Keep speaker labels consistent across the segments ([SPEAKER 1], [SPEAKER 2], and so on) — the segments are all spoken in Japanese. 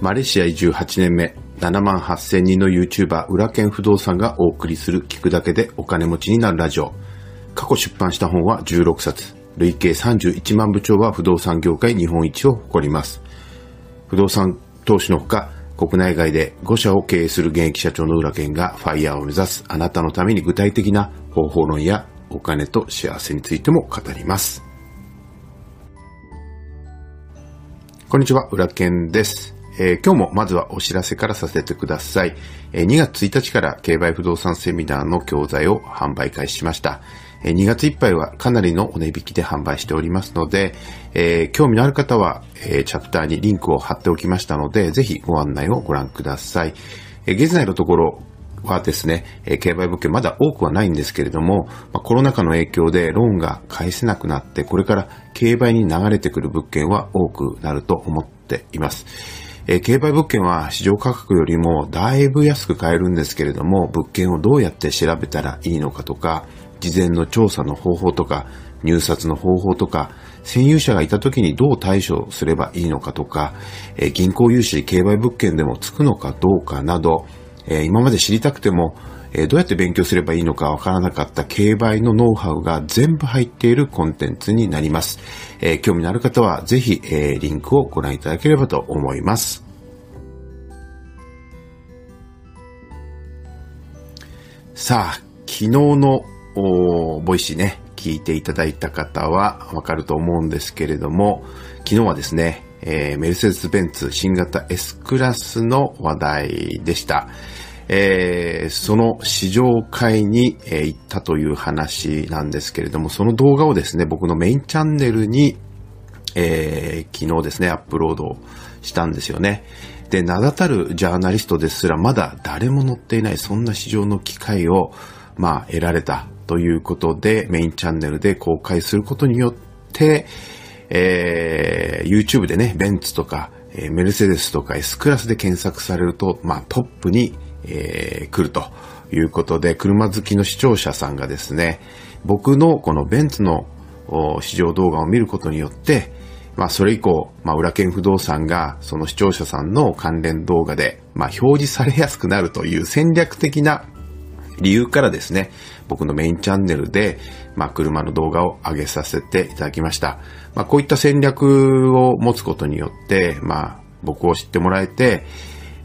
[SPEAKER 1] マレーシア移住8年目、7万8000人の YouTuber 裏剣不動産がお送りする聞くだけでお金持ちになるラジオ。過去出版した本は16冊。累計31万部長は不動産業界日本一を誇ります。不動産投資のほか、国内外で5社を経営する現役社長の裏剣がファイヤーを目指すあなたのために具体的な方法論やお金と幸せについても語ります。こんにちは、裏剣です。えー、今日もまずはお知らせからさせてください。えー、2月1日から競売不動産セミナーの教材を販売開始しました。えー、2月いっぱいはかなりのお値引きで販売しておりますので、え興味のある方は、えチャプターにリンクを貼っておきましたので、ぜひご案内をご覧ください。え現在のところ、はですね、え競売物件まだ多くはないんですけれども、まコロナ禍の影響でローンが返せなくなって、これから競売に流れてくる物件は多くなると思っています。えー、競売物件は市場価格よりもだいぶ安く買えるんですけれども、物件をどうやって調べたらいいのかとか、事前の調査の方法とか、入札の方法とか、占有者がいた時にどう対処すればいいのかとか、えー、銀行融資、競売物件でもつくのかどうかなど、えー、今まで知りたくても、えー、どうやって勉強すればいいのかわからなかった競売のノウハウが全部入っているコンテンツになります。えー、興味のある方はぜひ、えリンクをご覧いただければと思います。さあ、昨日の Voicy ね、聞いていただいた方はわかると思うんですけれども、昨日はですね、えー、メルセデス・ベンツ新型 S クラスの話題でした。えー、その試乗会に、えー、行ったという話なんですけれども、その動画をですね、僕のメインチャンネルに、えー、昨日ですね、アップロードしたんですよね。で、名だたるジャーナリストですらまだ誰も乗っていない、そんな市場の機会を、まあ、得られたということで、メインチャンネルで公開することによって、えー、YouTube でね、ベンツとか、えー、メルセデスとか S クラスで検索されると、まあトップに、えー、来るということで、車好きの視聴者さんがですね、僕のこのベンツの試乗動画を見ることによって、まあそれ以降、まあ裏剣不動産がその視聴者さんの関連動画で、まあ表示されやすくなるという戦略的な理由からですね、僕のメインチャンネルで、まあ、車の動画を上げさせていただきました。まあ、こういった戦略を持つことによって、まあ、僕を知ってもらえて、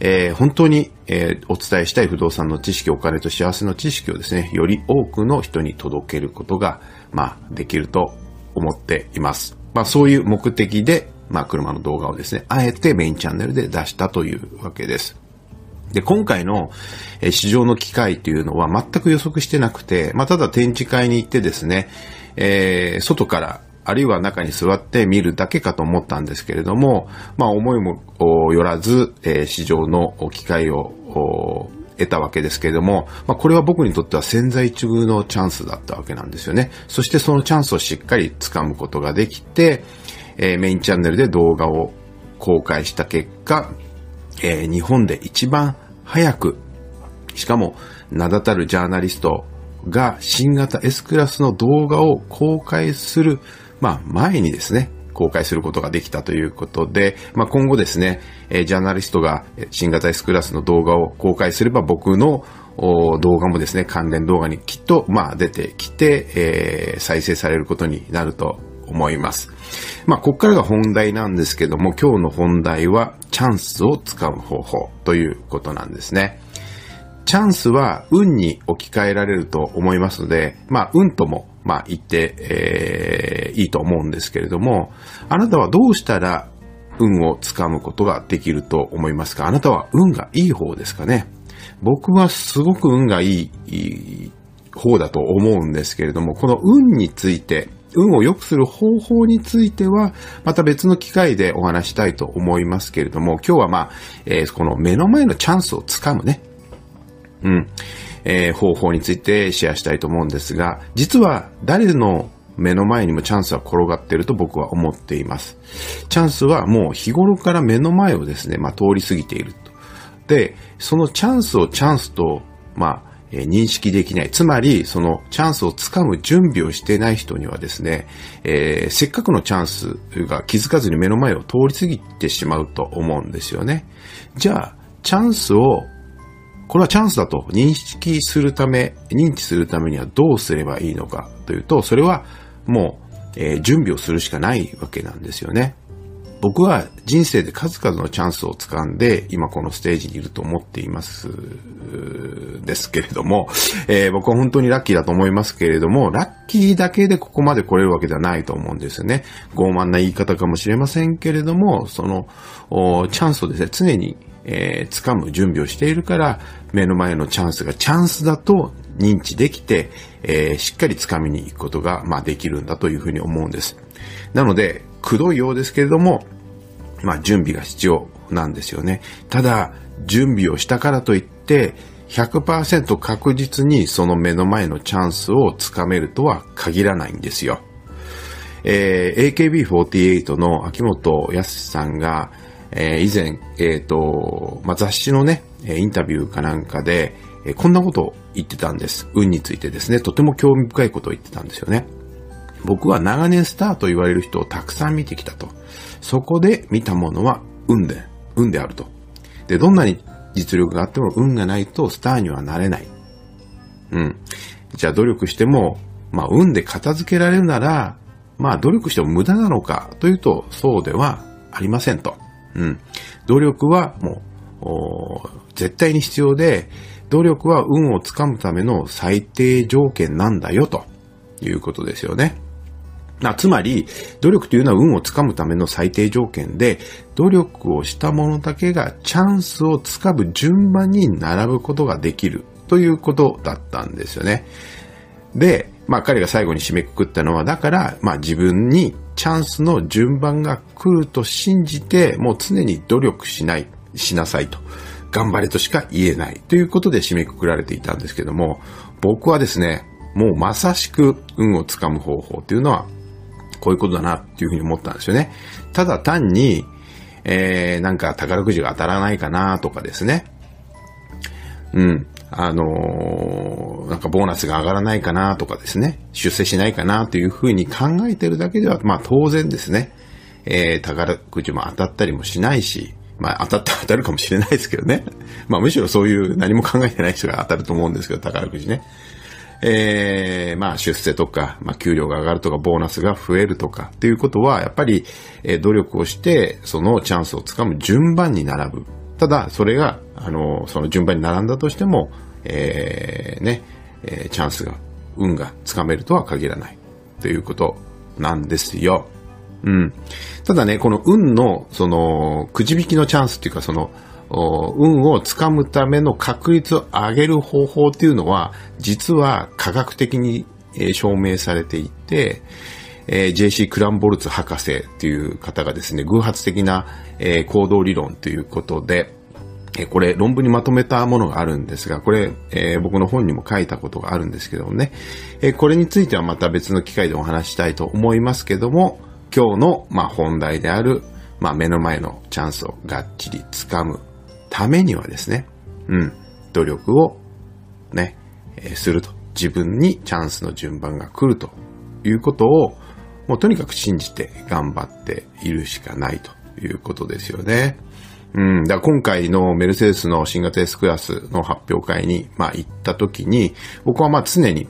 [SPEAKER 1] えー、本当に、えー、お伝えしたい不動産の知識、お金と幸せの知識をですね、より多くの人に届けることが、まあ、できると思っています。まあ、そういう目的で、まあ、車の動画をですね、あえてメインチャンネルで出したというわけです。で、今回の市場の機会というのは全く予測してなくて、まあ、ただ展示会に行ってですね、えー、外からあるいは中に座って見るだけかと思ったんですけれども、まあ思いもよらず、えー、市場の機会を得たわけですけれども、まあこれは僕にとっては潜在一遇のチャンスだったわけなんですよね。そしてそのチャンスをしっかり掴むことができて、えー、メインチャンネルで動画を公開した結果、えー、日本で一番早く、しかも名だたるジャーナリストが新型 S クラスの動画を公開する、まあ前にですね、公開することができたということで、まあ、今後ですね、えジャーナリストが新型 S クラスの動画を公開すれば僕の動画もですね、関連動画にきっと、まあ、出てきて、えー、再生されることになると思います。まあ、ここからが本題なんですけども、今日の本題は、チャンスを使う方法ということなんですね。チャンスは運に置き換えられると思いますので、まあ、運とも、まあ、言って、えー、いいと思うんですけれども、あなたはどうしたら運をつかむことができると思いますか？あなたは運がいい方ですかね？僕はすごく運がいい方だと思うんですけれども、この運について、運を良くする方法については、また別の機会でお話したいと思いますけれども、今日はまあ、えー、この目の前のチャンスをつかむね。うん。えー、方法についてシェアしたいと思うんですが、実は誰の目の前にもチャンスは転がっていると僕は思っています。チャンスはもう日頃から目の前をですね、まあ通り過ぎていると。で、そのチャンスをチャンスと、まあえ、認識できない。つまり、そのチャンスをつかむ準備をしてない人にはですね、えー、せっかくのチャンスが気づかずに目の前を通り過ぎてしまうと思うんですよね。じゃあ、チャンスを、これはチャンスだと認識するため、認知するためにはどうすればいいのかというと、それはもう、えー、準備をするしかないわけなんですよね。僕は人生で数々のチャンスをつかんで、今このステージにいると思っています、ですけれども、えー、僕は本当にラッキーだと思いますけれども、ラッキーだけでここまで来れるわけではないと思うんですよね。傲慢な言い方かもしれませんけれども、その、チャンスをですね、常に、えー、掴む準備をしているから、目の前のチャンスがチャンスだと認知できて、えー、しっかり掴みに行くことが、まあ、できるんだというふうに思うんです。なので、くどいようですけれども、まあ、準備が必要なんですよね。ただ、準備をしたからといって、100%確実にその目の前のチャンスをつかめるとは限らないんですよ。えー、AKB48 の秋元康さんが、え、以前、えっ、と、まあ、雑誌のね、インタビューかなんかで、えこんなことを言ってたんです。運についてですね、とても興味深いことを言ってたんですよね。僕は長年スターと言われる人をたくさん見てきたと。そこで見たものは運で、運であると。で、どんなに実力があっても運がないとスターにはなれない。うん。じゃあ努力しても、まあ運で片付けられるなら、まあ努力しても無駄なのかというとそうではありませんと。うん。努力はもう、絶対に必要で、努力は運をつかむための最低条件なんだよということですよね。つまり、努力というのは運をつかむための最低条件で、努力をした者だけがチャンスをつかむ順番に並ぶことができるということだったんですよね。で、まあ彼が最後に締めくくったのは、だから、まあ自分にチャンスの順番が来ると信じて、もう常に努力しない、しなさいと。頑張れとしか言えないということで締めくくられていたんですけども、僕はですね、もうまさしく運をつかむ方法っていうのはこういうことだなっていうふうに思ったんですよね。ただ単に、えー、なんか宝くじが当たらないかなとかですね。うん。あのー、なんかボーナスが上がらないかなとかですね。出世しないかなというふうに考えてるだけでは、まあ当然ですね。えー、宝くじも当たったりもしないし、まあ当たったら当たるかもしれないですけどね。まあむしろそういう何も考えてない人が当たると思うんですけど、宝くじね。えー、まあ出世とか、まあ給料が上がるとか、ボーナスが増えるとかっていうことは、やっぱり、えー、努力をして、そのチャンスをつかむ順番に並ぶ。ただ、それが、あの、その順番に並んだとしても、えー、ね、えー、チャンスが、運がつかめるとは限らない。ということなんですよ。うん。ただね、この運の、その、くじ引きのチャンスっていうか、その、運をつかむための確率を上げる方法っていうのは、実は科学的に証明されていて、えー、JC クランボルツ博士っていう方がですね、偶発的な、えー、行動理論ということで、え、これ論文にまとめたものがあるんですが、これ、えー、僕の本にも書いたことがあるんですけどもね、えー、これについてはまた別の機会でお話したいと思いますけども、今日の、まあ、本題である、まあ、目の前のチャンスをがっちり掴むためにはですね、うん、努力をね、えー、すると。自分にチャンスの順番が来るということを、もうとにかく信じて頑張っているしかないということですよね。うん。だ今回のメルセデスの新型 S クラスの発表会に、まあ行った時に、僕はまあ常に、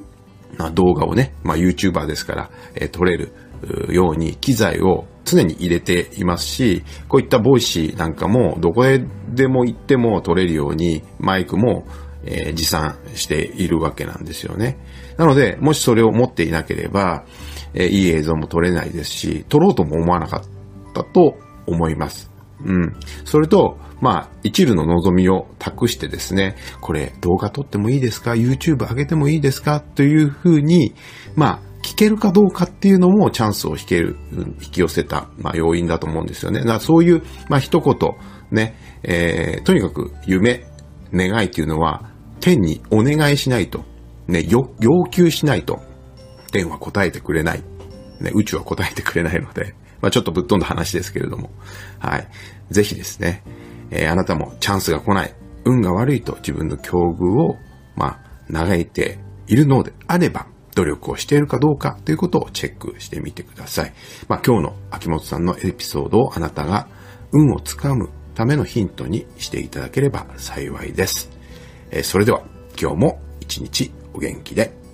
[SPEAKER 1] まあ、動画をね、まあ YouTuber ですから、えー、撮れるように機材を常に入れていますし、こういった Voicy なんかもどこへでも行っても撮れるようにマイクも、えー、持参しているわけなんですよね。なので、もしそれを持っていなければ、えー、いい映像も撮れないですし、撮ろうとも思わなかったと思います。うん。それと、まあ、一縷の望みを託してですね、これ動画撮ってもいいですか ?YouTube 上げてもいいですか？というふうに、まあ、聞けるかどうかっていうのもチャンスを引ける、引き寄せた、まあ、要因だと思うんですよね。だそういう、まあ、一言、ね、えー、とにかく夢、願いっていうのは、天にお願いしないと、ね、要求しないと、天は答えてくれない。ね、宇宙は答えてくれないので、まあ、ちょっとぶっ飛んだ話ですけれども、はい。ぜひですね、えー、あなたもチャンスが来ない、運が悪いと自分の境遇を、まあ、嘆いているのであれば、努力をしているかどうかということをチェックしてみてください。まあ、今日の秋元さんのエピソードをあなたが運をつかむためのヒントにしていただければ幸いです。えー、それでは今日も一日お元気で。